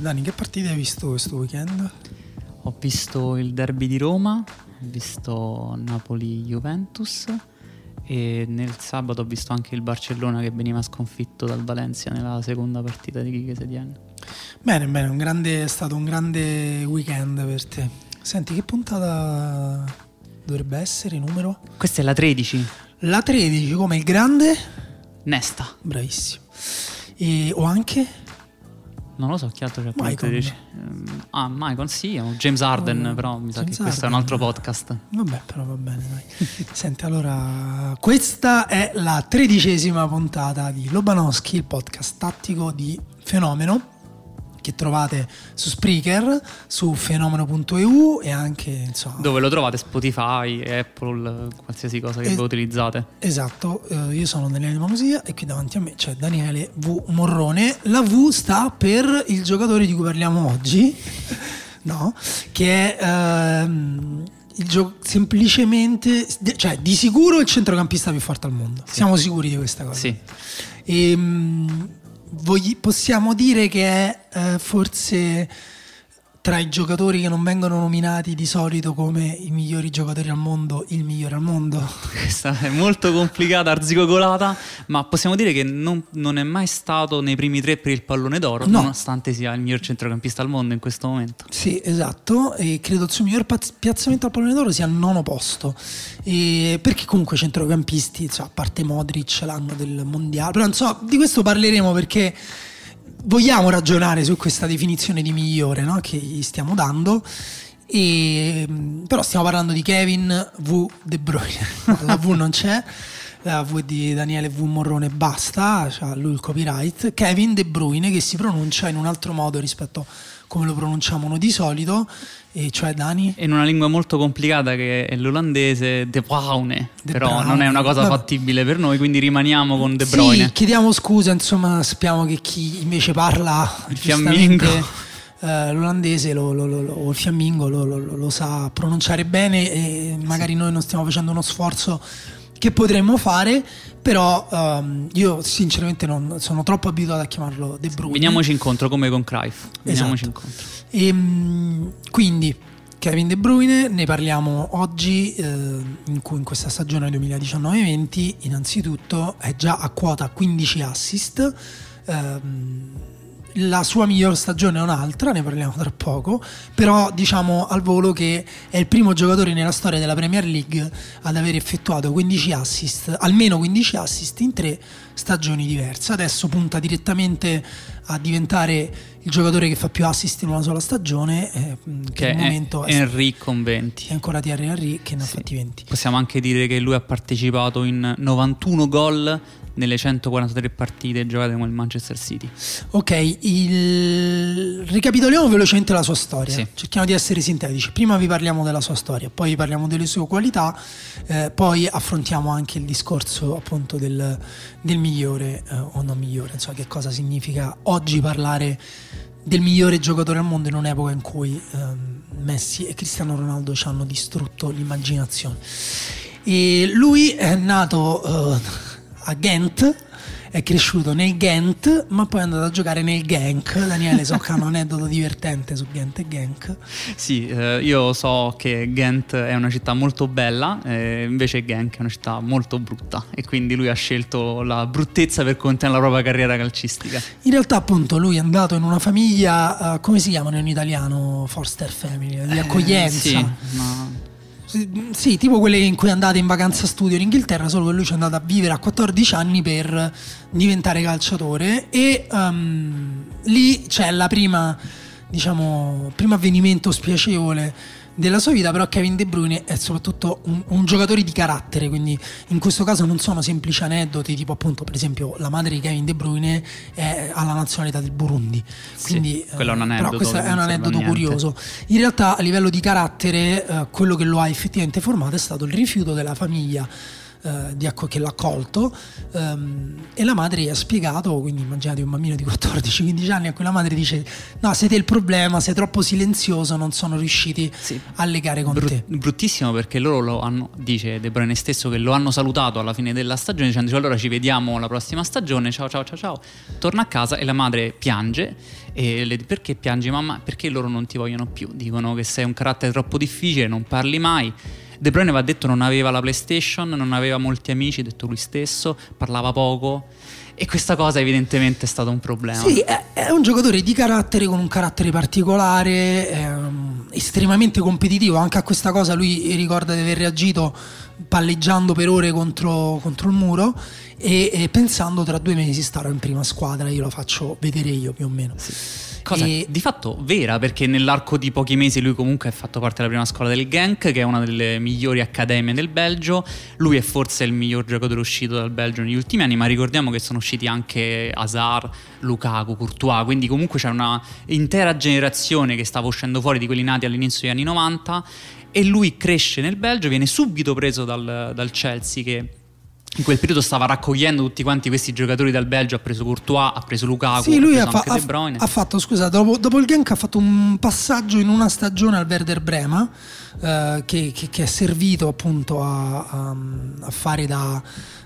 Dani, che partite hai visto questo weekend? Ho visto il derby di Roma, ho visto Napoli-Juventus e nel sabato ho visto anche il Barcellona che veniva sconfitto dal Valencia nella seconda partita di Quique Setien. Bene, bene, un grande, è stato un grande weekend per te. Senti, che puntata dovrebbe essere, numero? Questa è la 13. La 13, come il grande? Nesta. Bravissimo. E, o anche? Non lo so, chi altro c'è Maicon. Ehm, Ah, Maicon sì, James Harden, Oh, però mi sa James che questo è un altro podcast. Vabbè, però va bene, dai. Senti, allora, questa è la tredicesima puntata di Lobanowski, il podcast tattico di Fenomeno, che trovate su Spreaker, su fenomeno.eu e anche, insomma... Dove lo trovate Spotify, Apple, qualsiasi cosa che Eh, voi utilizzate. Esatto, eh, io sono Daniele Manusia e qui davanti a me c'è Daniele V. Morrone. La V sta per il giocatore di cui parliamo oggi, no? Che è ehm, il gio- semplicemente, cioè di sicuro il centrocampista più forte al mondo. Siamo sicuri di questa cosa. Sì, E, vogli- possiamo dire che è eh, forse tra i giocatori che non vengono nominati di solito come i migliori giocatori al mondo, il migliore al mondo. questa è molto complicata, arzigogolata, ma possiamo dire che non, non è mai stato nei primi tre per il pallone d'oro, No. nonostante sia il miglior centrocampista al mondo in questo momento. Sì, esatto, e credo il suo miglior piazzamento al pallone d'oro sia al nono posto, E perché comunque i centrocampisti, insomma, a parte Modric, l'anno del mondiale, però insomma, di questo parleremo perché vogliamo ragionare su questa definizione di migliore no? che gli stiamo dando. E, mh, però stiamo parlando di Kevin V. De Bruyne, la V non c'è, la V di Daniele V. Morrone basta, c'ha lui il copyright. Kevin De Bruyne che si pronuncia in un altro modo rispetto a come lo pronunciamo noi di solito, e cioè Dani. In una lingua molto complicata che è l'olandese, De Bruyne, De però Bruyne. non è una cosa fattibile per noi, quindi rimaniamo con De Sì, Bruyne. chiediamo scusa, insomma, sappiamo che chi invece parla Il fiammingo. eh, l'olandese lo, lo- lo- o il fiammingo lo, lo- lo- lo sa pronunciare bene e magari noi non stiamo facendo uno sforzo che potremmo fare, però ehm, io sinceramente non sono troppo abituato a chiamarlo De Bruyne. Veniamoci incontro come con Cruyff. Veniamoci Esatto. incontro. E, mh, quindi Kevin De Bruyne ne parliamo oggi eh, in cui in questa stagione 2019-20 innanzitutto è già a quota 15 assist ehm, la sua miglior stagione è un'altra, ne parliamo tra poco, però diciamo al volo che è il primo giocatore nella storia della Premier League ad aver effettuato 15 assist, almeno 15 assist in tre stagioni diverse. Adesso punta direttamente a diventare il giocatore che fa più assist in una sola stagione, eh, che, Che al momento è, Henry con 20. è ancora Thierry Henry che ne ha fatti 20. Possiamo anche dire che lui ha partecipato in 91 gol nelle 143 partite giocate con il Manchester City. Ok, il... ricapitoliamo velocemente la sua storia. Sì. Cerchiamo di essere sintetici. Prima vi parliamo della sua storia, poi parliamo delle sue qualità, eh, poi affrontiamo anche il discorso appunto del, del migliore eh, o non migliore, insomma, che cosa significa oggi parlare del migliore giocatore al mondo in un'epoca in cui ehm, Messi e Cristiano Ronaldo ci hanno distrutto l'immaginazione. E lui è nato eh, a Ghent, è cresciuto nel Ghent, ma poi è andato a giocare nel Genk. Daniele, so che ha un aneddoto divertente su Ghent e Genk. Sì, eh, io so che Ghent è una città molto bella, eh, invece Genk è una città molto brutta e quindi lui ha scelto la bruttezza per contenere la propria carriera calcistica. In realtà, appunto, lui è andato in una famiglia, eh, come si chiamano in italiano? Foster family, di accoglienza. Eh, sì, ma Sì, tipo quelle in cui andate in vacanza studio in Inghilterra, solo che lui ci è andato a vivere a 14 anni per diventare calciatore e ehm, lì c'è la prima, diciamo, primo avvenimento spiacevole della sua vita, però Kevin De Bruyne è soprattutto un, un giocatore di carattere, quindi in questo caso non sono semplici aneddoti, tipo appunto per esempio la madre di Kevin De Bruyne è alla nazionalità del Burundi, Sì, quindi quello è un eh, aneddoto però questo è un aneddoto curioso. In realtà a livello di carattere eh, quello che lo ha effettivamente formato è stato il rifiuto della famiglia eh, di acco- che l'ha accolto ehm, e la madre gli ha spiegato, quindi immaginate un bambino di 14-15 anni a cui la madre dice no siete il problema, sei troppo silenzioso, non sono riusciti Sì. a legare con Bru- te. bruttissimo perché loro lo hanno, dice De Bruyne stesso che lo hanno salutato alla fine della stagione dicendo allora ci vediamo la prossima stagione, ciao ciao ciao ciao. Torna a casa e la madre piange e le perché piangi mamma? Perché loro non ti vogliono più, dicono che sei un carattere troppo difficile, non parli mai. De Bruyne va detto non aveva la PlayStation, non aveva molti amici, detto lui stesso, parlava poco e questa cosa evidentemente è stato un problema. Sì, è, è un giocatore di carattere con un carattere particolare, ehm, estremamente competitivo. Anche a questa cosa lui ricorda di aver reagito palleggiando per ore contro, contro il muro e, e pensando tra due mesi starò in prima squadra. Io lo faccio vedere io più o meno. Cosa E- di fatto vera, perché nell'arco di pochi mesi lui comunque ha fatto parte della prima scuola del Genk, che è una delle migliori accademie del Belgio. Lui è forse il miglior giocatore uscito dal Belgio negli ultimi anni, ma ricordiamo che sono usciti anche Hazard, Lukaku, Courtois, quindi comunque c'è una intera generazione che stava uscendo fuori di quelli nati all'inizio degli anni 90 e lui cresce nel Belgio, viene subito preso dal, dal Chelsea che in quel periodo stava raccogliendo tutti quanti questi giocatori dal Belgio, ha preso Courtois, ha preso Lukaku, Sì, ha lui preso ha, fa- anche ha- ha fatto, scusa, dopo, dopo il Genk ha fatto un passaggio in una stagione al Werder Brema eh, che, che- che è servito appunto a, a- a fare da,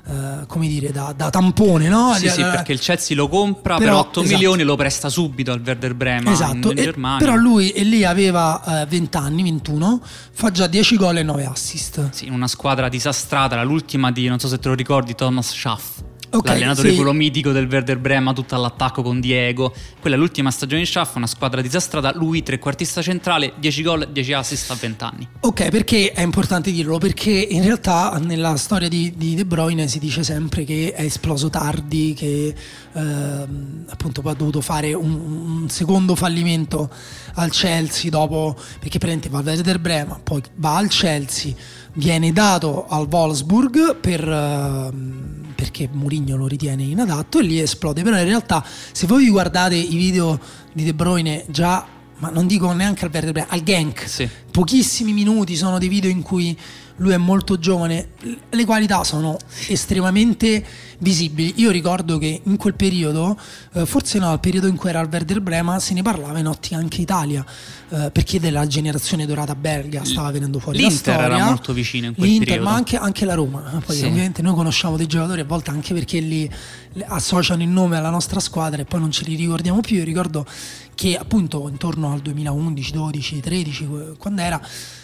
eh, come dire, da, da tampone, no? Sì, sì, Eh, perché il Chelsea lo compra Però, per 8 esatto. milioni e lo presta subito al Werder Brema Esatto, in, in e- Germania. però lui e lì aveva eh, 20 anni, 21, fa già 10 gol e 9 assist. Sì, in una squadra disastrata, l'ultima di, non so se te lo ricordi, Thomas Schaff. Ok, l'allenatore sì. quello mitico del Werder Brema, tutto all'attacco con Diego. Quella è l'ultima stagione di Schaff, una squadra disastrata. Lui, trequartista centrale, 10 gol, 10 assist a 20 anni. Ok, perché è importante dirlo? Perché in realtà nella storia di, di De Bruyne si dice sempre che è esploso tardi, che ehm, appunto poi ha dovuto fare un, un secondo fallimento al Chelsea dopo, perché praticamente va al Werder Brema, poi va al Chelsea, viene dato al Wolfsburg per, ehm, perché Mourinho lo ritiene inadatto e lì esplode. Però in realtà se voi vi guardate i video di De Bruyne già, ma non dico neanche al Brema, al Genk, Sì. pochissimi minuti sono dei video in cui lui è molto giovane, le qualità sono estremamente visibili. Io ricordo che in quel periodo, eh, forse no, al periodo in cui era al Werder Brema, se ne parlava in ottica anche Italia, eh, perché della generazione dorata belga stava venendo fuori L'Inter la storia. era molto vicino in quel L'Inter, periodo. ma anche, anche la Roma. Poi Sì. ovviamente noi conosciamo dei giocatori a volte anche perché li li associano il nome alla nostra squadra e poi non ce li ricordiamo più. Io ricordo che appunto intorno al 2011, 12, 13, quando era,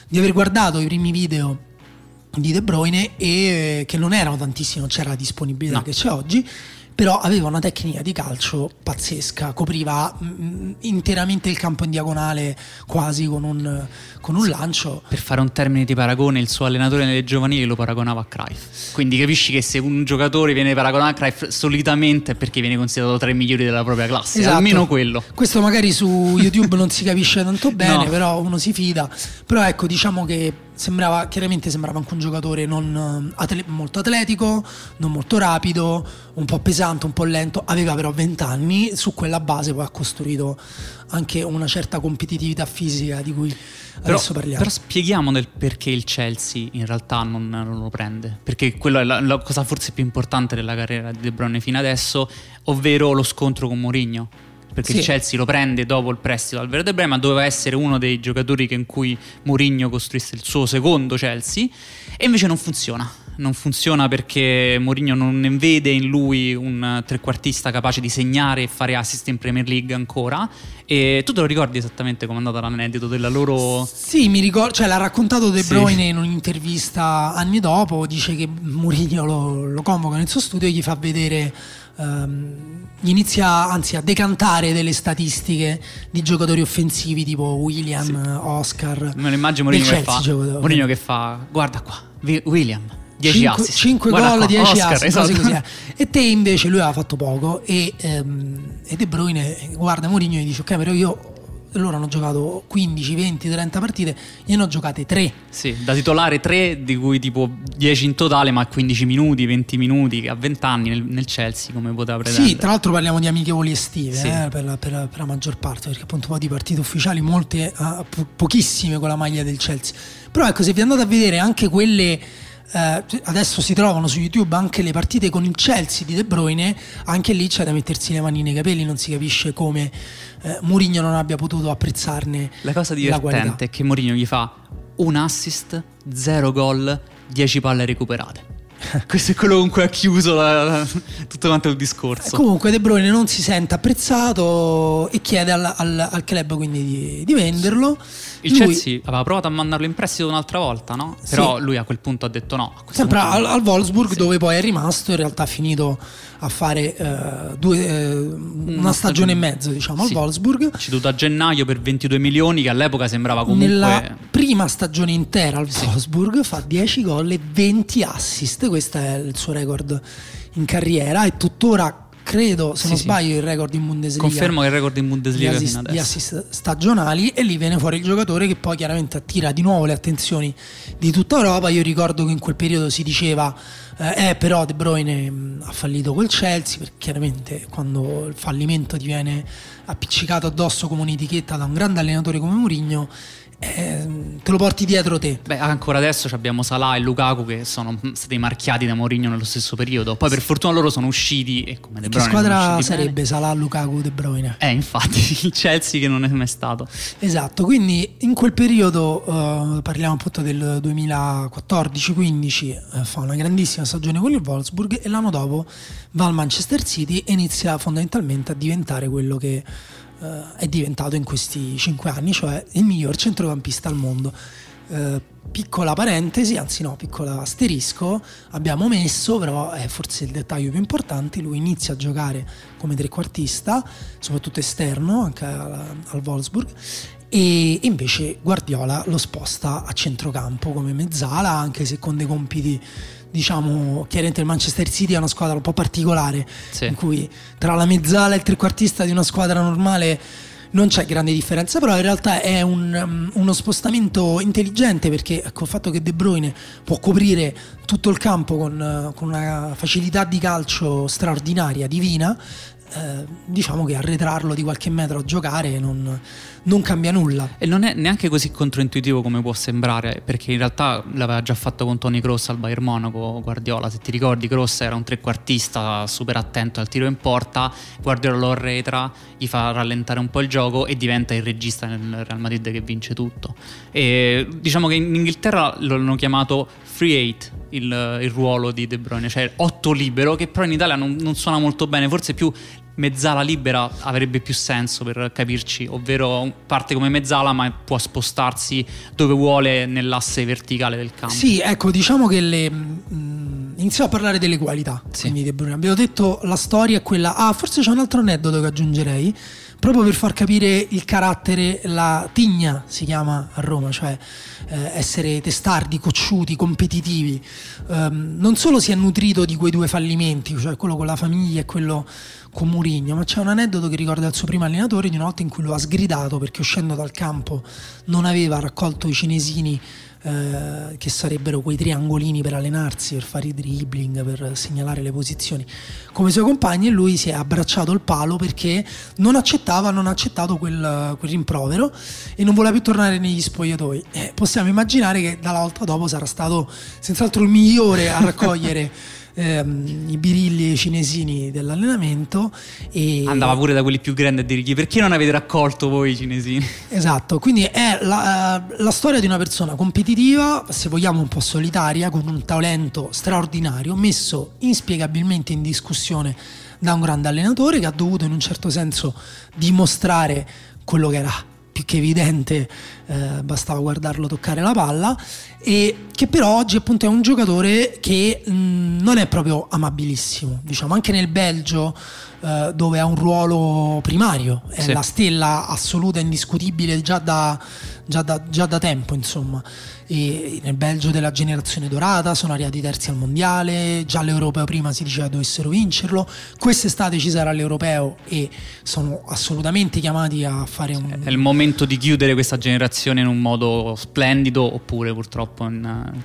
di aver guardato i primi video di De Bruyne e eh, che non erano tantissimi, non c'era la disponibilità No. che c'è oggi. Però aveva una tecnica di calcio pazzesca, copriva mm, interamente il campo in diagonale quasi con un, con un lancio. Per fare un termine di paragone, il suo allenatore nelle giovanili lo paragonava a Cruyff. Quindi capisci che se un giocatore viene paragonato a Cruyff solitamente è perché viene considerato tra i migliori della propria classe. Esatto. Almeno quello. Questo magari su YouTube non si capisce tanto bene, No. però uno si fida. Però ecco, diciamo che sembrava, chiaramente sembrava anche un giocatore non eh, atle- molto atletico, non molto rapido, un po' pesante, un po' lento. Aveva però 20 anni, su quella base poi ha costruito anche una certa competitività fisica di cui Però, adesso parliamo. però spieghiamo del perché il Chelsea in realtà non, non lo prende. Perché quella è la, la cosa forse più importante della carriera di De Bruyne fino adesso, ovvero lo scontro con Mourinho. Perché Sì. il Chelsea lo prende dopo il prestito al Verde Brema, doveva essere uno dei giocatori che- in cui Mourinho costruisse il suo secondo Chelsea, e invece non funziona. Non funziona perché Mourinho non ne vede in lui un trequartista capace di segnare e fare assist in Premier League ancora. E tu te lo ricordi esattamente com'è andata l'aneddoto della loro Sì, mi ricordo, cioè l'ha raccontato De Sì. Bruyne in un'intervista anni dopo, dice che Mourinho lo, lo convoca nel suo studio e gli fa vedere, gli inizia anzi a decantare delle statistiche di giocatori offensivi tipo William, Oscar. Me lo immagino Mourinho che fa, giocatore. Mourinho che fa, guarda qua, William, 10 assist. 5 Guarda gol, qua, 10 Oscar, assist, esatto. così. eh. E te invece lui aveva fatto poco e, ehm, e De Bruyne guarda Mourinho e gli dice ok però io loro hanno giocato 15, 20, 30 partite, io ne ho giocate 3. Sì, da titolare 3, di cui tipo 10 in totale, ma 15 minuti, 20 minuti, a 20 anni nel, nel Chelsea, come poteva pretendere. Sì, tra l'altro parliamo di amichevoli estive Sì. eh, per, la, per la- per la maggior parte, perché appunto poi di partite ufficiali molte, ah, po- pochissime con la maglia del Chelsea. Però ecco, se vi andate a vedere anche quelle eh, adesso si trovano su YouTube anche le partite con il Chelsea di De Bruyne, anche lì c'è da mettersi le mani nei capelli, non si capisce come eh, Mourinho non abbia potuto apprezzarne La cosa la divertente è che Mourinho gli fa un assist, zero gol, 10 palle recuperate. Questo è quello con cui ha chiuso la- la- tutto quanto il discorso. Comunque De Bruyne non si sente apprezzato e chiede al, al- al club quindi di, di venderlo. Il Lui- Chelsea aveva provato a mandarlo in prestito un'altra volta, no? Però lui a quel punto ha detto no. a questo Sempre punto al, al Wolfsburg dove poi è rimasto, in realtà ha finito a fare eh, due, eh, una stagione stagione. e mezzo diciamo Sì. al Wolfsburg. Ceduto a gennaio per 22 milioni, che all'epoca sembrava comunque. Nella prima stagione intera al Wolfsburg fa 10 gol e 20 assist, questo è il suo record in carriera e tuttora credo, se Sì, non sì. sbaglio, il record in Bundesliga. Confermo che il record in di Bundesliga assist, fino di assist stagionali e lì viene fuori il giocatore che poi chiaramente attira di nuovo le attenzioni di tutta Europa. Io ricordo che in quel periodo si diceva eh, eh, però De Bruyne mh, ha fallito col Chelsea perché chiaramente quando il fallimento ti viene appiccicato addosso come un'etichetta da un grande allenatore come Mourinho eh, te lo porti dietro te. Beh, ancora adesso abbiamo Salah e Lukaku che sono stati marchiati da Mourinho nello stesso periodo. Poi per fortuna loro sono usciti e come De Che Bruyne sono squadra usciti bene. sarebbe Salah, Lukaku, De Bruyne? Eh, infatti, il Chelsea che non è mai stato. Esatto, quindi in quel periodo, eh, parliamo appunto del 2014-15, eh, fa una grandissima stagione con il Wolfsburg e l'anno dopo va al Manchester City e inizia fondamentalmente a diventare quello che eh, è diventato in questi cinque anni, cioè il miglior centrocampista al mondo. Eh, piccola parentesi, anzi no, piccolo asterisco, abbiamo messo, però è forse il dettaglio più importante, lui inizia a giocare come trequartista, soprattutto esterno, anche al, al Wolfsburg, e invece Guardiola lo sposta a centrocampo come mezzala, anche se con dei compiti diciamo chiaramente il Manchester City è una squadra un po' particolare Sì. in cui tra la mezzala e il trequartista di una squadra normale non c'è grande differenza, però in realtà è un, um, uno spostamento intelligente perché ecco, il fatto che De Bruyne può coprire tutto il campo con, eh, con una facilità di calcio straordinaria, divina, eh, diciamo che arretrarlo di qualche metro a giocare non, non cambia nulla. E non è neanche così controintuitivo come può sembrare, perché in realtà l'aveva già fatto con Tony Kroos al Bayern Monaco, Guardiola, se ti ricordi Kroos era un trequartista super attento al tiro in porta, Guardiola lo arretra, gli fa rallentare un po' il gioco e diventa il regista nel Real Madrid che vince tutto. E diciamo che in Inghilterra lo hanno chiamato free eight il, il ruolo di De Bruyne, cioè 8 libero, che però in Italia non, non suona molto bene, forse più mezzala libera avrebbe più senso per capirci, ovvero parte come mezzala ma può spostarsi dove vuole nell'asse verticale del campo. Sì, ecco, diciamo che le, mh, iniziamo a parlare delle qualità. Sì. Quindi De Bruyne. Abbiamo detto la storia è quella. Ah, forse c'è un altro aneddoto che aggiungerei. Proprio per far capire il carattere, la tigna si chiama a Roma, cioè eh, essere testardi, cocciuti, competitivi. Ehm, non solo si è nutrito di quei due fallimenti, cioè quello con la famiglia e quello con Mourinho, ma c'è un aneddoto che ricorda il suo primo allenatore di una volta in cui lo ha sgridato perché uscendo dal campo non aveva raccolto i cinesini eh, che sarebbero quei triangolini per allenarsi, per fare i dribbling, per segnalare le posizioni come i suoi compagni e lui si è abbracciato il palo perché non accettava, non ha accettato quel, quel rimprovero e non voleva più tornare negli spogliatoi. Eh, possiamo immaginare che dalla volta dopo sarà stato senz'altro il migliore a raccogliere ehm, i birilli cinesini dell'allenamento e Andava pure da quelli più grandi a dirgli perché non avete raccolto voi i cinesini? Esatto, quindi è la, eh, la storia di una persona competitiva, se vogliamo un po' solitaria, con un talento straordinario, messo inspiegabilmente in discussione da un grande allenatore che ha dovuto in un certo senso dimostrare quello che era più che evidente, eh, bastava guardarlo toccare la palla, e che però oggi appunto è un giocatore che mh, non è proprio amabilissimo, diciamo, anche nel Belgio eh, dove ha un ruolo primario, è Sì. la stella assoluta, indiscutibile già da, già da- già da tempo, insomma. E nel Belgio della generazione dorata sono arrivati terzi al mondiale, già l'europeo prima si diceva dovessero vincerlo, quest'estate ci sarà l'europeo e sono assolutamente chiamati a fare un... È il momento di chiudere questa generazione generazione in un modo splendido oppure purtroppo in,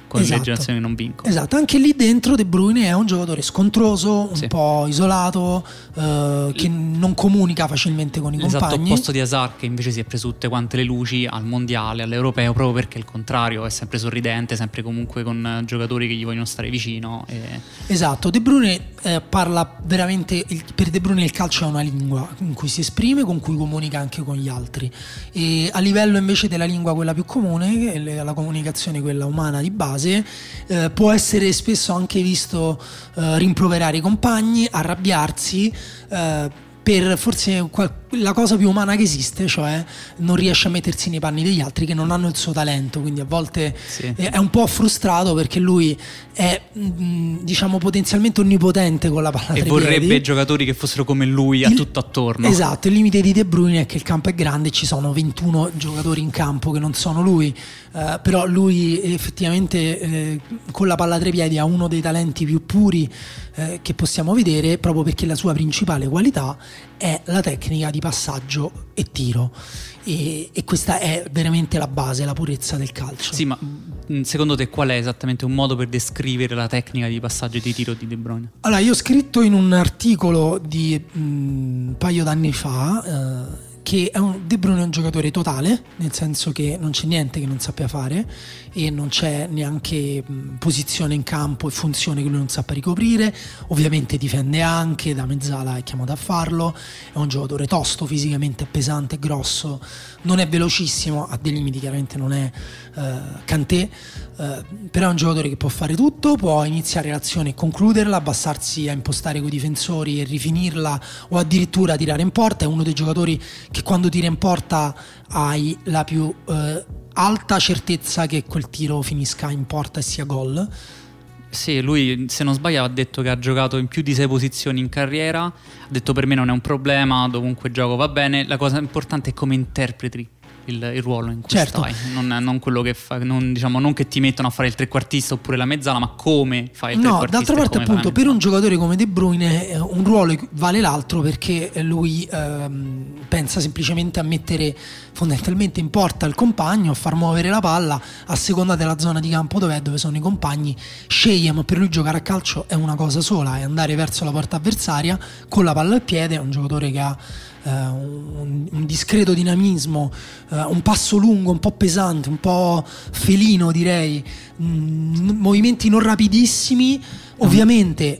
con esatto. le generazioni non vincono. Esatto, anche lì dentro De Bruyne è un giocatore scontroso, un sì. po' isolato, eh, che non comunica facilmente con i esatto, compagni. Esatto, opposto di Hazard che invece si è preso tutte quante le luci al mondiale, all'europeo, proprio perché il contrario è sempre sorridente, sempre comunque con giocatori che gli vogliono stare vicino. E... Esatto, De Bruyne eh, parla veramente, il, per De Bruyne il calcio è una lingua in cui si esprime, con cui comunica anche con gli altri. E a livello invece della lingua quella più comune, la comunicazione quella umana di base, eh, può essere spesso anche visto eh, rimproverare i compagni, arrabbiarsi. Eh, per forse la cosa più umana che esiste, cioè non riesce a mettersi nei panni degli altri che non hanno il suo talento, quindi a volte sì. è un po' frustrato perché lui è mm, diciamo potenzialmente onnipotente con la palla e vorrebbe piedi. giocatori che fossero come lui a il, tutto attorno. Esatto, il limite di De Bruyne è che il campo è grande e ci sono 21 giocatori in campo che non sono lui, uh, però lui effettivamente eh, con la palla tre piedi ha uno dei talenti più puri eh, che possiamo vedere proprio perché la sua principale qualità è la tecnica di passaggio e tiro. E, e, questa è veramente la base, la purezza del calcio. Sì, ma secondo te qual è esattamente un modo per descrivere la tecnica di passaggio e di tiro di De Bruyne? Allora, io ho scritto in un articolo di mm, un paio d'anni fa. Eh, che è un, De Bruyne è un giocatore totale, nel senso che non c'è niente che non sappia fare e non c'è neanche posizione in campo e funzione che lui non sappia ricoprire. Ovviamente difende anche, da mezzala è chiamato a farlo, è un giocatore tosto, fisicamente pesante, grosso, non è velocissimo, ha dei limiti, chiaramente non è eh, Kanté, eh, però è un giocatore che può fare tutto, può iniziare l'azione e concluderla, abbassarsi a impostare con i difensori e rifinirla o addirittura tirare in porta, è uno dei giocatori che quando tira in porta hai la più eh, alta certezza che quel tiro finisca in porta e sia gol. Sì, lui se non sbaglio ha detto che ha giocato in più di sei posizioni in carriera, ha detto per me non è un problema, dovunque gioco va bene, la cosa importante è come interpreti il, il ruolo in cui certo. stai, non, non, quello che fa, non, diciamo, non che ti mettono a fare il trequartista oppure la mezzala, ma come fai il no, trequartista. No, d'altra parte, appunto, per un giocatore come De Bruyne, eh, un ruolo vale l'altro perché lui ehm, pensa semplicemente a mettere fondamentalmente in porta il compagno, a far muovere la palla a seconda della zona di campo dove è, dove sono i compagni, sceglie, ma per lui giocare a calcio è una cosa sola, è andare verso la porta avversaria con la palla al piede, è un giocatore che ha un, un, discreto dinamismo, uh, un passo lungo, un po' pesante, un po' felino direi, mm, movimenti non rapidissimi, ovviamente eh,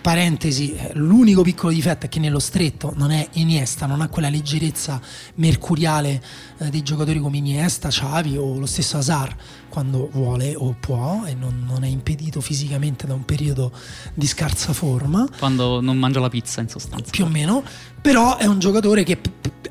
parentesi, eh, l'unico piccolo difetto è che nello stretto non è Iniesta, non ha quella leggerezza mercuriale eh, dei giocatori come Iniesta, Xavi o lo stesso Hazard quando vuole o può e non, non, è impedito fisicamente da un periodo di scarsa forma. Quando non mangia la pizza in sostanza. Più o meno, però è un giocatore che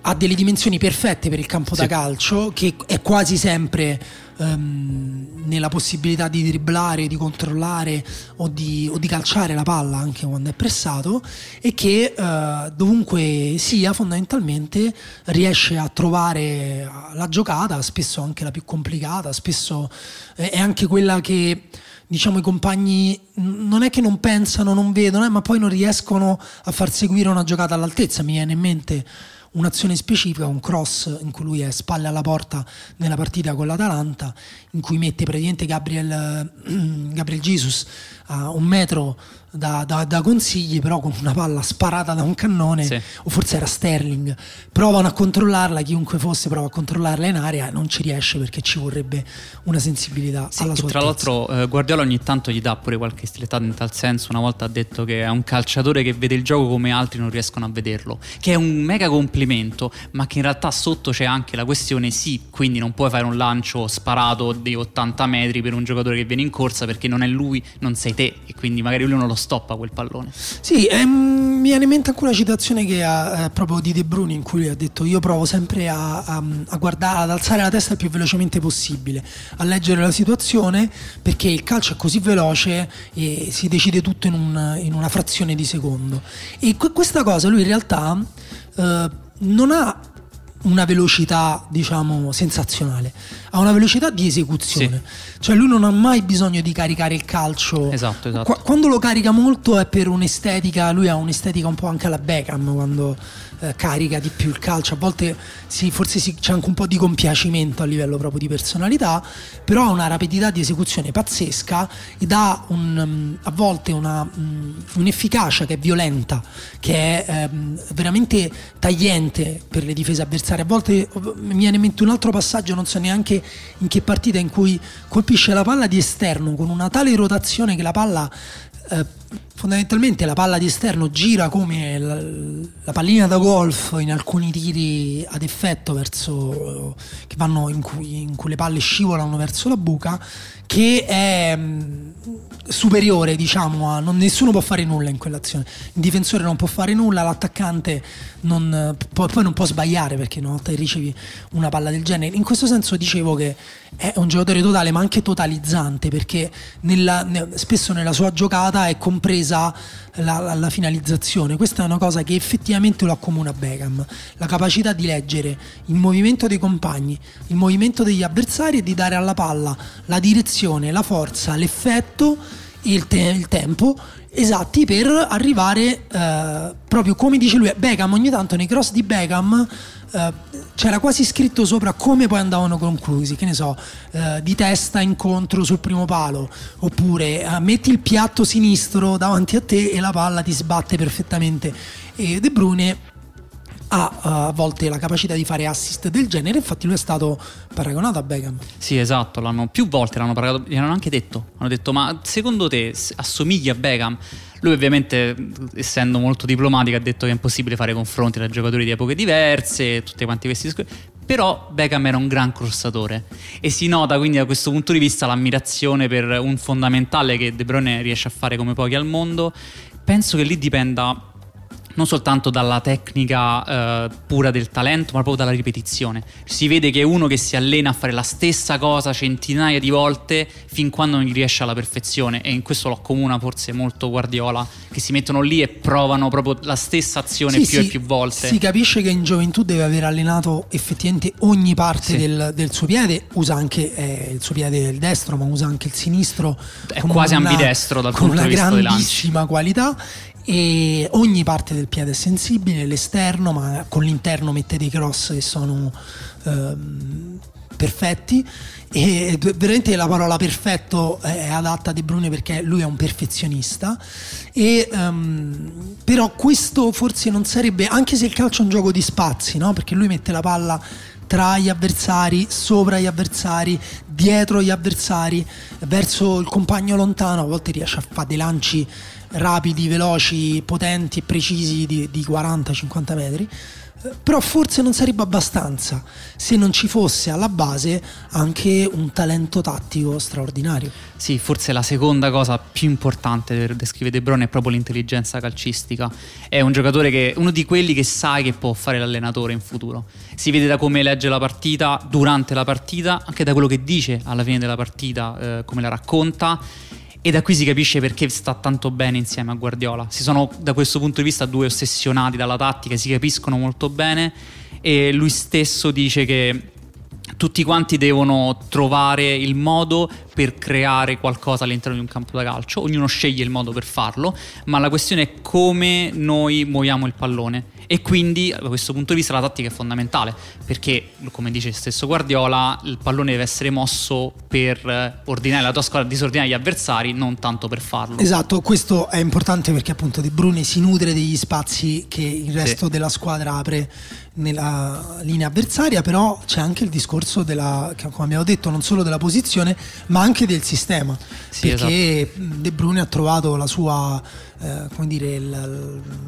ha delle dimensioni perfette per il campo sì. da calcio, che è quasi sempre um, nella possibilità di dribblare, di controllare o di, o di, calciare la palla anche quando è pressato e che uh, dovunque sia fondamentalmente riesce a trovare la giocata, spesso anche la più complicata, spesso è anche quella che diciamo i compagni non è che non pensano, non vedono, eh, ma poi non riescono a far seguire una giocata all'altezza. Mi viene in mente un'azione specifica, un cross in cui lui è spalle alla porta nella partita con l'Atalanta, in cui mette praticamente Gabriel, Gabriel Jesus a un metro da, da, da, consigli, però con una palla sparata da un cannone, sì. o forse era Sterling. Provano a controllarla, chiunque fosse prova a controllarla in area, non ci riesce perché ci vorrebbe una sensibilità sì, alla sua Tra l'altro, eh, Guardiola ogni tanto gli dà pure qualche stilettata in tal senso. Una volta ha detto che è un calciatore che vede il gioco come altri non riescono a vederlo, che è un mega complimento, ma che in realtà sotto c'è anche la questione: sì, quindi non puoi fare un lancio sparato di 80 metri per un giocatore che viene in corsa perché non è lui, non sei te, e quindi magari lui non lo stoppa quel pallone. Sì, ehm, mi viene in mente anche una citazione che ha eh, proprio di De Bruni in cui ha detto io provo sempre a, a, a, guardare, ad alzare la testa il più velocemente possibile, a leggere la situazione perché il calcio è così veloce e si decide tutto in, un, in una frazione di secondo. E que- questa cosa lui in realtà eh, non ha una velocità diciamo sensazionale ha una velocità di esecuzione. Sì. Cioè lui non ha mai bisogno di caricare il calcio. Esatto, esatto. Qu- quando lo carica molto è per un'estetica, lui ha un'estetica un po' anche alla Beckham quando eh, carica di più il calcio, a volte sì, forse sì, c'è anche un po' di compiacimento a livello proprio di personalità, però ha una rapidità di esecuzione pazzesca e dà un, um, a volte una, um, un'efficacia che è violenta, che è um, veramente tagliente per le difese avversarie. A volte mi viene in mente un altro passaggio, non so neanche in che partita, in cui colpisce la palla di esterno con una tale rotazione che la palla eh, fondamentalmente la palla di esterno gira come la, la, pallina da golf in alcuni tiri ad effetto verso, in cui, in cui le palle scivolano verso la buca che è mm, superiore diciamo a non, nessuno può fare nulla in quell'azione. Il difensore non può fare nulla l'attaccante non, poi, poi, non può sbagliare perché una volta che ricevi una palla del genere. In questo senso dicevo che è un giocatore totale ma anche totalizzante perché nella, spesso nella sua giocata è compresa la, la, la, finalizzazione. Questa è una cosa che effettivamente lo accomuna Beckham la capacità di leggere il movimento dei compagni il movimento degli avversari e di dare alla palla la direzione direzione, la forza, l'effetto e il, te- il tempo esatti per arrivare eh, proprio come dice lui Beckham. Ogni tanto nei cross di Beckham eh, c'era quasi scritto sopra come poi andavano conclusi che ne so eh, di testa incontro sul primo palo. Oppure eh, metti il piatto sinistro davanti a te e la palla ti sbatte perfettamente. E De Bruyne ha a volte la capacità di fare assist del genere, infatti lui è stato paragonato a Beckham. Sì, esatto, l'hanno più volte l'hanno paragonato, gli hanno anche detto, hanno detto "Ma secondo te assomiglia a Beckham?" Lui ovviamente, essendo molto diplomatico, ha detto che è impossibile fare confronti tra giocatori di epoche diverse, tutti quanti questi discorsi. Però Beckham era un gran crossatore e si nota quindi da questo punto di vista l'ammirazione per un fondamentale che De Bruyne riesce a fare come pochi al mondo. Penso che lì dipenda non soltanto dalla tecnica eh, pura del talento, ma proprio dalla ripetizione. Si vede che è uno che si allena a fare la stessa cosa centinaia di volte fin quando non gli riesce alla perfezione e in questo lo accomuna forse molto Guardiola, che si mettono lì e provano proprio la stessa azione sì, più sì, e più volte. Si capisce che in gioventù deve aver allenato effettivamente ogni parte sì. del, del, suo piede, usa anche eh, il suo piede il destro, ma usa anche il sinistro. È quasi una, ambidestro dal punto di vista Con una grandissima qualità e ogni parte del piede è sensibile, l'esterno, ma con l'interno mette dei cross che sono ehm, perfetti e veramente la parola perfetto è adatta a De Bruyne perché lui è un perfezionista e, um, però questo forse non sarebbe anche se il calcio è un gioco di spazi no? perché lui mette la palla tra gli avversari, sopra gli avversari, dietro gli avversari, verso il compagno lontano, a volte riesce a fare dei lanci rapidi, veloci, potenti e precisi di, di 40-50 metri però forse non sarebbe abbastanza se non ci fosse alla base anche un talento tattico straordinario. Sì, forse la seconda cosa più importante per descrivere De Bruyne è proprio l'intelligenza calcistica. È un giocatore che uno di quelli che sai che può fare l'allenatore in futuro. Si vede da come legge la partita durante la partita, anche da quello che dice alla fine della partita, eh, come la racconta e da qui si capisce perché sta tanto bene insieme a Guardiola. Si sono da questo punto di vista due ossessionati dalla tattica, si capiscono molto bene. E lui stesso dice che tutti quanti devono trovare il modo per creare qualcosa all'interno di un campo da calcio, ognuno sceglie il modo per farlo, ma la questione è come noi muoviamo il pallone e quindi da questo punto di vista la tattica è fondamentale perché come dice il stesso Guardiola il pallone deve essere mosso per ordinare la tua squadra, disordinare gli avversari, non tanto per farlo. Esatto, questo è importante perché appunto De Bruyne si nutre degli spazi che il resto sì. della squadra apre nella linea avversaria, però c'è anche il discorso della, come abbiamo detto, non solo della posizione, ma anche del sistema. Sì, perché esatto. De Bruyne ha trovato la sua, eh, come dire, la,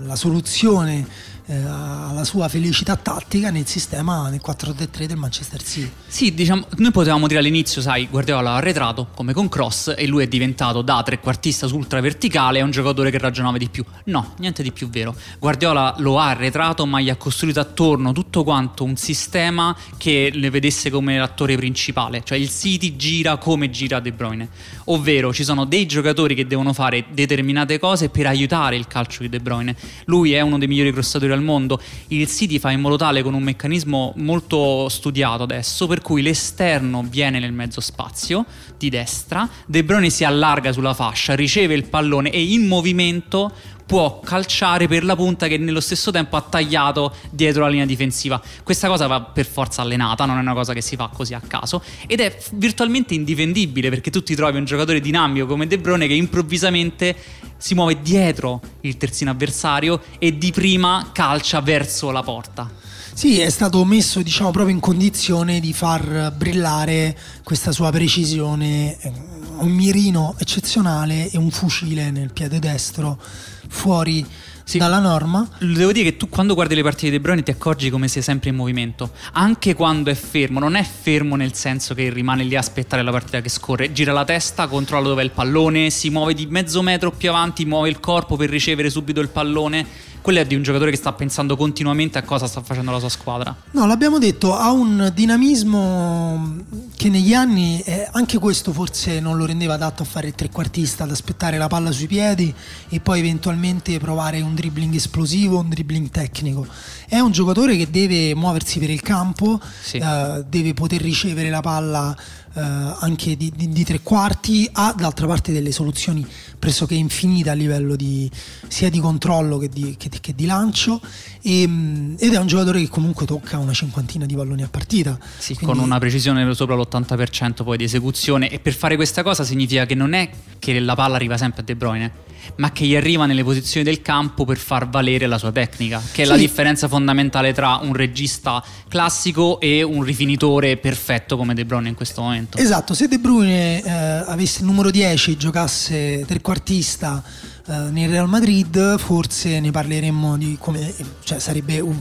la soluzione eh, alla sua felicità tattica nel sistema nel 4-3-3 del Manchester City. Sì, diciamo, noi potevamo dire all'inizio, sai, Guardiola ha arretrato come con Cross e lui è diventato da trequartista su ultra verticale, è un giocatore che ragionava di più. No, niente di più vero. Guardiola lo ha arretrato, ma gli ha costruito attorno tutto quanto un sistema che le vedesse come l'attore principale, cioè il City gira come gira De Bruyne, ovvero ci sono dei giocatori che devono fare determinate cose per aiutare il calcio di De Bruyne. Lui è uno dei migliori crossatori al mondo, il City fa in modo tale con un meccanismo molto studiato adesso per cui l'esterno viene nel mezzo spazio di destra, De Bruyne si allarga sulla fascia, riceve il pallone e in movimento può calciare per la punta che nello stesso tempo ha tagliato dietro la linea difensiva. Questa cosa va per forza allenata, non è una cosa che si fa così a caso ed è virtualmente indifendibile perché tu ti trovi un giocatore dinamico come De Bruyne che improvvisamente si muove dietro il terzino avversario e di prima calcia verso la porta. Sì, è stato messo diciamo, proprio in condizione di far brillare questa sua precisione, eh, un mirino eccezionale e un fucile nel piede destro fuori sì. dalla norma. Devo dire che tu quando guardi le partite di De Bruyne ti accorgi come sia sempre in movimento, anche quando è fermo, non è fermo nel senso che rimane lì a aspettare la partita che scorre, gira la testa, controlla dove è il pallone, si muove di mezzo metro più avanti, muove il corpo per ricevere subito il pallone quello è di un giocatore che sta pensando continuamente a cosa sta facendo la sua squadra. No, l'abbiamo detto, ha un dinamismo che negli anni, eh, anche questo forse non lo rendeva adatto a fare il trequartista, ad aspettare la palla sui piedi e poi eventualmente provare un dribbling esplosivo, un dribbling tecnico. È un giocatore che deve muoversi per il campo, sì. eh, deve poter ricevere la palla eh, anche di, di, di, tre quarti, ha d'altra parte delle soluzioni pressoché infinite a livello di, sia di controllo che di, che, che di lancio. E, mm, ed è un giocatore che comunque tocca una cinquantina di palloni a partita. Sì, Quindi... con una precisione sopra l'80% poi di esecuzione. E per fare questa cosa significa che non è che la palla arriva sempre a De Bruyne, ma che gli arriva nelle posizioni del campo per far valere la sua tecnica, che è sì. la differenza fondamentale tra un regista classico e un rifinitore perfetto come De Bruyne in questo momento. Esatto, se De Bruyne eh, avesse il numero 10, giocasse trequartista eh, nel Real Madrid, forse ne parleremmo di come cioè sarebbe un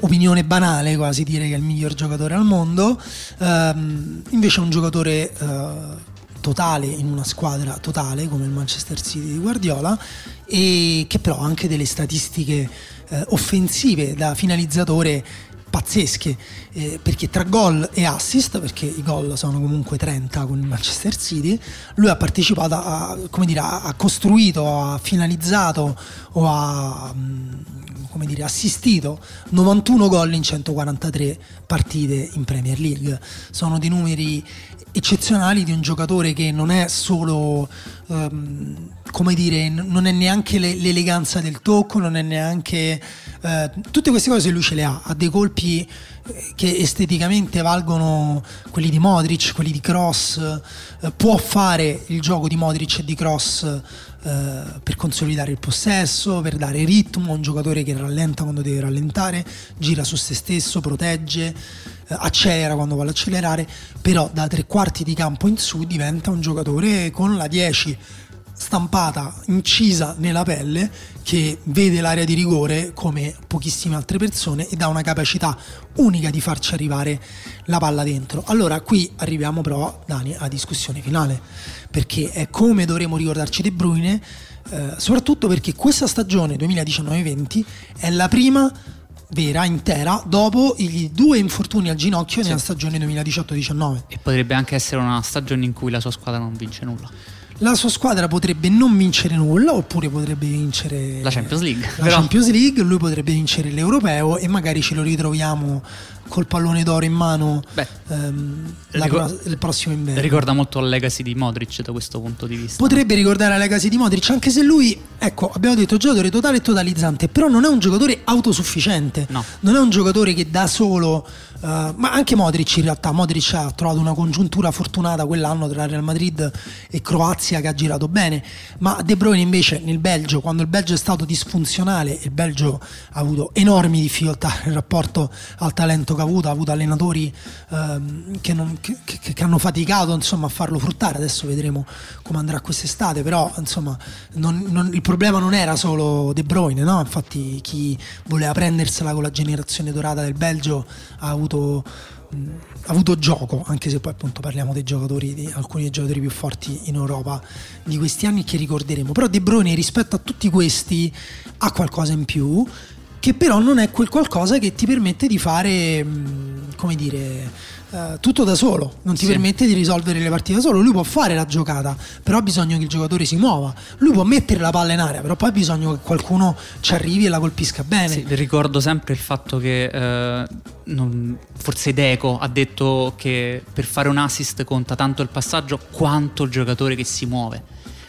opinione banale quasi dire che è il miglior giocatore al mondo, um, invece è un giocatore uh, totale in una squadra totale come il Manchester City di Guardiola e che però ha anche delle statistiche eh, offensive da finalizzatore pazzesche eh, perché tra gol e assist perché i gol sono comunque 30 con il Manchester City lui ha partecipato a, come dire, ha costruito ha finalizzato o ha mm, come dire, assistito 91 gol in 143 partite in Premier League. Sono dei numeri eccezionali di un giocatore che non è solo um, come dire non è neanche le, l'eleganza del tocco non è neanche uh, tutte queste cose lui ce le ha. Ha dei colpi eh, che esteticamente valgono quelli di Modric quelli di Cross uh, può fare il gioco di Modric e di Cross uh, per consolidare il possesso per dare ritmo a un giocatore che rallenta quando deve rallentare gira su se stesso protegge eh, accelera quando vuole accelerare, però da tre quarti di campo in su diventa un giocatore con la 10 stampata, incisa nella pelle, che vede l'area di rigore come pochissime altre persone ed ha una capacità unica di farci arrivare la palla dentro. Allora qui arriviamo però, Dani, alla discussione finale, perché è come dovremo ricordarci De Bruyne, eh, soprattutto perché questa stagione 2019-20 è la prima vera, intera, dopo i due infortuni al ginocchio sì. nella stagione 2018-19. E potrebbe anche essere una stagione in cui la sua squadra non vince nulla. La sua squadra potrebbe non vincere nulla, oppure potrebbe vincere la Champions League. La. Champions League, lui potrebbe vincere l'Europeo e magari ce lo ritroviamo col pallone d'oro in mano ehm, Ricor- il prossimo inverno. Ricorda molto la legacy di Modric da questo punto di vista. Potrebbe ricordare la legacy di Modric, anche se lui, ecco, abbiamo detto giocatore totale e totalizzante, però non è un giocatore autosufficiente. No. Non è un giocatore che da solo Uh, ma anche Modric in realtà Modric ha trovato una congiuntura fortunata quell'anno tra Real Madrid e Croazia che ha girato bene ma De Bruyne invece nel Belgio quando il Belgio è stato disfunzionale il Belgio ha avuto enormi difficoltà nel rapporto al talento che ha avuto ha avuto allenatori uh, che, non, che, che, che, hanno faticato insomma, a farlo fruttare adesso vedremo come andrà quest'estate però insomma non, non, il problema non era solo De Bruyne no? infatti chi voleva prendersela con la generazione dorata del Belgio ha avuto mh, avuto gioco, anche se poi appunto parliamo dei giocatori, di alcuni dei giocatori più forti in Europa di questi anni che ricorderemo. Però De Bruyne rispetto a tutti questi ha qualcosa in più che però non è quel qualcosa che ti permette di fare, come dire, Uh, tutto da solo, non ti sì. permette di risolvere le partite da solo. Lui può fare la giocata, però ha bisogno che il giocatore si muova. Lui può mettere la palla in aria, però poi ha bisogno che qualcuno ci arrivi e la colpisca bene. Sì, ricordo sempre il fatto che eh, non, forse Deco ha detto che per fare un assist conta tanto il passaggio quanto il giocatore che si muove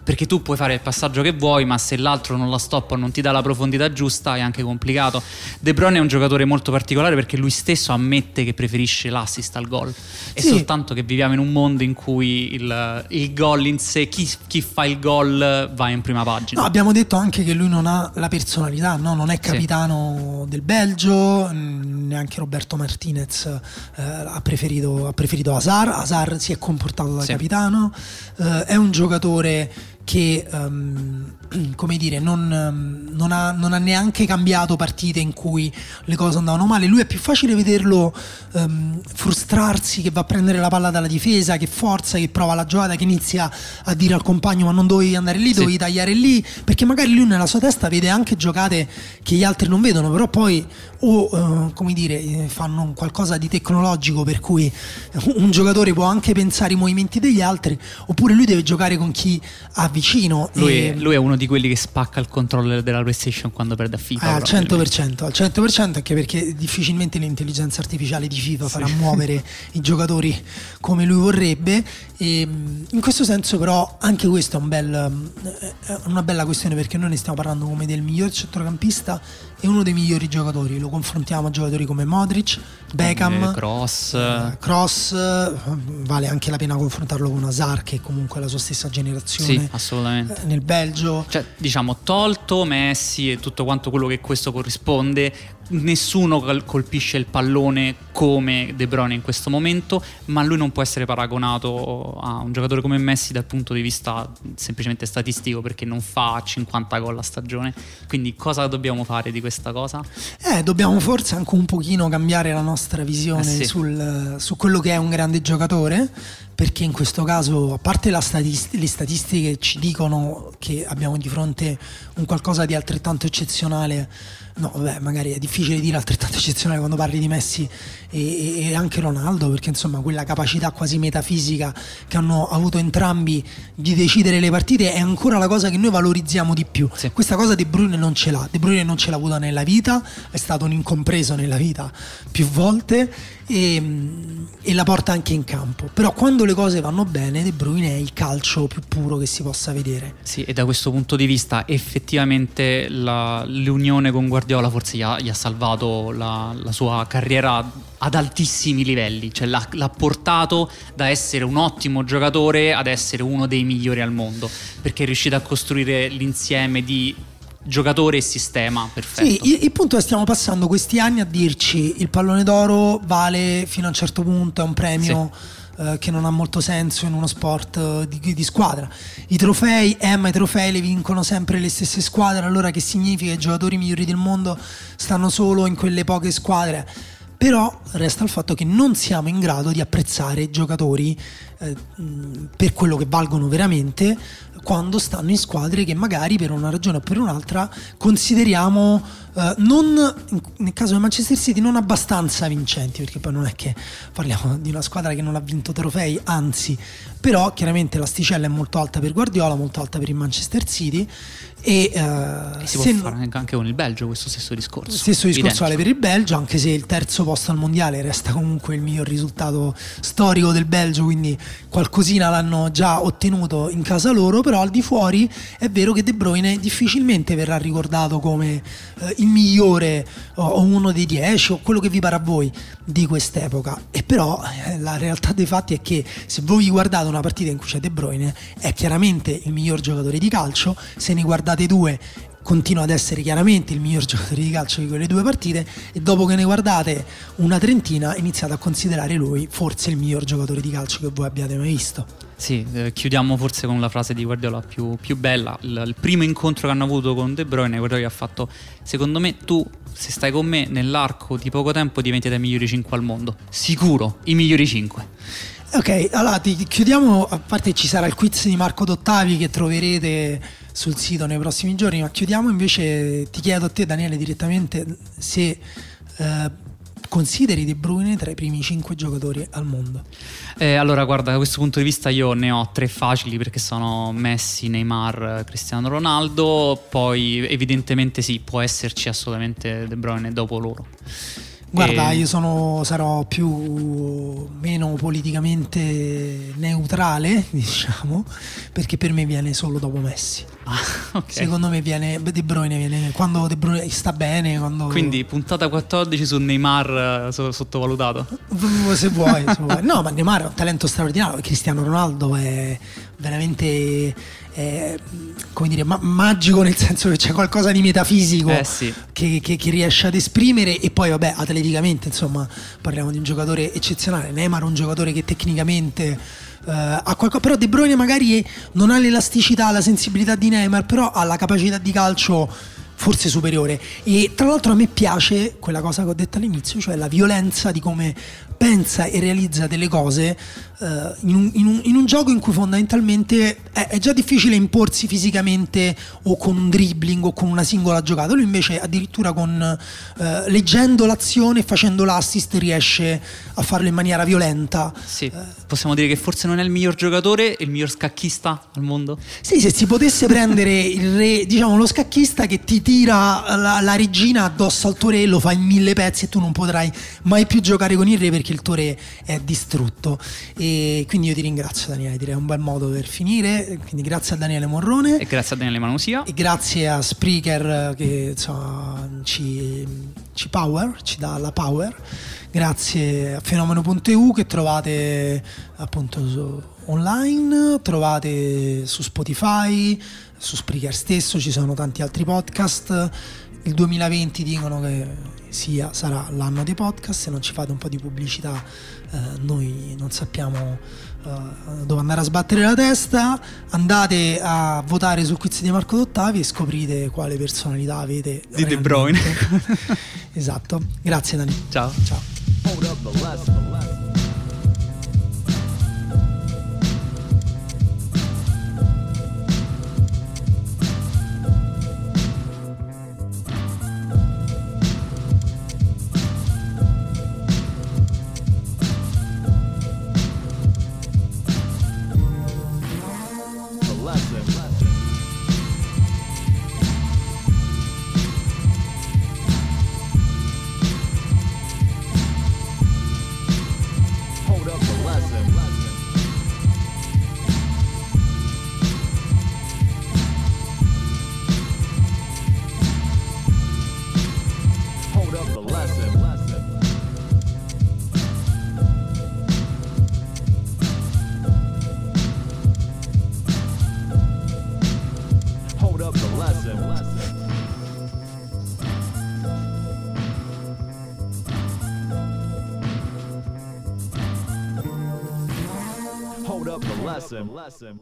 perché tu puoi fare il passaggio che vuoi, ma se l'altro non la stoppa o non ti dà la profondità giusta è anche complicato. De Bruyne è un giocatore molto particolare perché lui stesso ammette che preferisce l'assist al gol. È sì. soltanto che viviamo in un mondo in cui il, il gol in sé, chi, chi, fa il gol va in prima pagina. No, abbiamo detto anche che lui non ha la personalità, no? non è capitano sì. del Belgio, neanche Roberto Martinez eh, ha, preferito, ha preferito Hazard, Hazard si è comportato da sì. capitano, eh, è un giocatore che um, come dire, non, um, non, ha, non, ha, neanche cambiato partite in cui le cose andavano male. Lui è più facile vederlo um, frustrarsi, che va a prendere la palla dalla difesa, che forza, che prova la giocata, che inizia a dire al compagno ma non dovevi andare lì, dovevi sì. tagliare lì, perché magari lui nella sua testa vede anche giocate che gli altri non vedono, però poi o uh, come dire, fanno qualcosa di tecnologico per cui un giocatore può anche pensare i movimenti degli altri, oppure lui deve giocare con chi ha vicino. Lui, e... lui, è uno di quelli che spacca il controller della PlayStation quando perde a FIFA. Eh, al 100%, al 100% anche perché difficilmente l'intelligenza artificiale di FIFA sì. farà muovere i giocatori come lui vorrebbe. E in questo senso però anche questo è un bel, una bella questione perché noi ne stiamo parlando come del miglior centrocampista e uno dei migliori giocatori. Lo confrontiamo a giocatori come Modric, Beckham, Cross. Eh, Cross, vale anche la pena confrontarlo con Hazard che comunque è la sua stessa generazione. Sì, assolutamente. Eh, nel Belgio. Cioè, diciamo, tolto Messi e tutto quanto quello che questo corrisponde, nessuno colpisce il pallone come De Bruyne in questo momento, ma lui non può essere paragonato a un giocatore come Messi dal punto di vista semplicemente statistico perché non fa 50 gol a stagione. Quindi cosa dobbiamo fare di questa cosa? Eh, dobbiamo forse anche un pochino cambiare la nostra visione eh sì. sul, su quello che è un grande giocatore, perché in questo caso, a parte statist- le statistiche ci dicono che abbiamo di fronte un qualcosa di altrettanto eccezionale No, vabbè, magari è difficile dire altrettanto eccezionale quando parli di Messi e, e, anche Ronaldo, perché insomma quella capacità quasi metafisica che hanno avuto entrambi di decidere le partite è ancora la cosa che noi valorizziamo di più. Sì. Questa cosa De Bruyne non ce l'ha, De Bruyne non ce l'ha avuta nella vita, è stato un incompreso nella vita più volte e, e, la porta anche in campo. Però quando le cose vanno bene, De Bruyne è il calcio più puro che si possa vedere. Sì, e da questo punto di vista effettivamente la, l'unione con Guardiola forse gli ha, gli ha salvato la, la, sua carriera ad altissimi livelli, cioè l'ha, l'ha portato da essere un ottimo giocatore ad essere uno dei migliori al mondo, perché è riuscito a costruire l'insieme di giocatore e sistema perfetto. Sì, il, il, punto è che stiamo passando questi anni a dirci il pallone d'oro vale fino a un certo punto, è un premio. Sì. Eh, che non ha molto senso in uno sport eh, di, di, squadra. I trofei, eh, ma i trofei li vincono sempre le stesse squadre, allora che significa che i giocatori migliori del mondo stanno solo in quelle poche squadre? Però resta il fatto che non siamo in grado di apprezzare giocatori eh, per quello che valgono veramente quando stanno in squadre che magari per una ragione o per un'altra consideriamo eh, non, nel caso del Manchester City non abbastanza vincenti perché poi non è che parliamo di una squadra che non ha vinto trofei anzi però chiaramente l'asticella è molto alta per Guardiola molto alta per il Manchester City e, uh, si può fare anche con il Belgio questo stesso discorso. Stesso discorso vale per il Belgio, anche se il terzo posto al mondiale resta comunque il miglior risultato storico del Belgio, quindi qualcosina l'hanno già ottenuto in casa loro, però al di fuori è vero che De Bruyne difficilmente verrà ricordato come uh, il migliore o, o, uno dei dieci o quello che vi pare a voi di quest'epoca. E però eh, la realtà dei fatti è che se voi guardate una partita in cui c'è De Bruyne è chiaramente il miglior giocatore di calcio, se ne guardate guardate due continua ad essere chiaramente il miglior giocatore di calcio di quelle due partite e dopo che ne guardate una trentina iniziate a considerare lui forse il miglior giocatore di calcio che voi abbiate mai visto. Sì, eh, chiudiamo forse con la frase di Guardiola più, più bella. Il, il, primo incontro che hanno avuto con De Bruyne, Guardiola ha fatto, secondo me tu se stai con me nell'arco di poco tempo diventi dai migliori 5 al mondo. Sicuro, i migliori 5. Ok, allora ti chiudiamo, a parte ci sarà il quiz di Marco Dottavi che troverete sul sito nei prossimi giorni, ma chiudiamo invece, ti chiedo a te Daniele direttamente se eh, consideri De Bruyne tra i primi cinque giocatori al mondo. Eh, allora, guarda, da questo punto di vista io ne ho tre facili perché sono Messi, Neymar, Cristiano Ronaldo, poi evidentemente sì, può esserci assolutamente De Bruyne dopo loro. Guarda, e... io sono, sarò più meno politicamente neutrale, diciamo, perché per me viene solo dopo Messi. Ah, okay. Secondo me viene De Bruyne viene quando De Bruyne sta bene. Quando... Quindi puntata 14 su Neymar eh, sottovalutato. Se vuoi, se vuoi. No, ma Neymar è un talento straordinario. Cristiano Ronaldo è veramente eh, come dire, ma- magico nel senso che c'è qualcosa di metafisico eh sì. che, che, che, riesce ad esprimere e poi vabbè atleticamente insomma parliamo di un giocatore eccezionale Neymar è un giocatore che tecnicamente eh, ha qualcosa però De Bruyne magari non ha l'elasticità la sensibilità di Neymar però ha la capacità di calcio forse superiore e tra l'altro a me piace quella cosa che ho detto all'inizio cioè la violenza di come pensa e realizza delle cose in, un, in, un, in, un, gioco in cui fondamentalmente è, è, già difficile imporsi fisicamente o con un dribbling o con una singola giocata. Lui invece addirittura con uh, leggendo l'azione e facendo l'assist riesce a farlo in maniera violenta. Sì, uh, possiamo dire che forse non è il miglior giocatore, il miglior scacchista al mondo? Sì, se si potesse prendere il re, diciamo lo scacchista che ti tira la, la regina addosso al tuo re, lo fa in mille pezzi e tu non potrai mai più giocare con il re perché perché il tuo re è distrutto. E quindi io ti ringrazio Daniele, direi un bel modo per finire. Quindi grazie a Daniele Morrone. E grazie a Daniele Manusia. E grazie a Spreaker che insomma, ci, ci power, ci dà la power. Grazie a fenomeno.eu che trovate appunto su, online, trovate su Spotify, su Spreaker stesso, ci sono tanti altri podcast. Il 2020 dicono che sia sarà l'anno dei podcast, se non ci fate un po' di pubblicità eh, noi non sappiamo eh, dove andare a sbattere la testa, andate a votare sul quiz di Marco Dottavi e scoprite quale personalità avete di De Bruyne. esatto, grazie Dani. Ciao. Ciao. the lesson. lesson. Hold up the lesson. Hold up the lesson.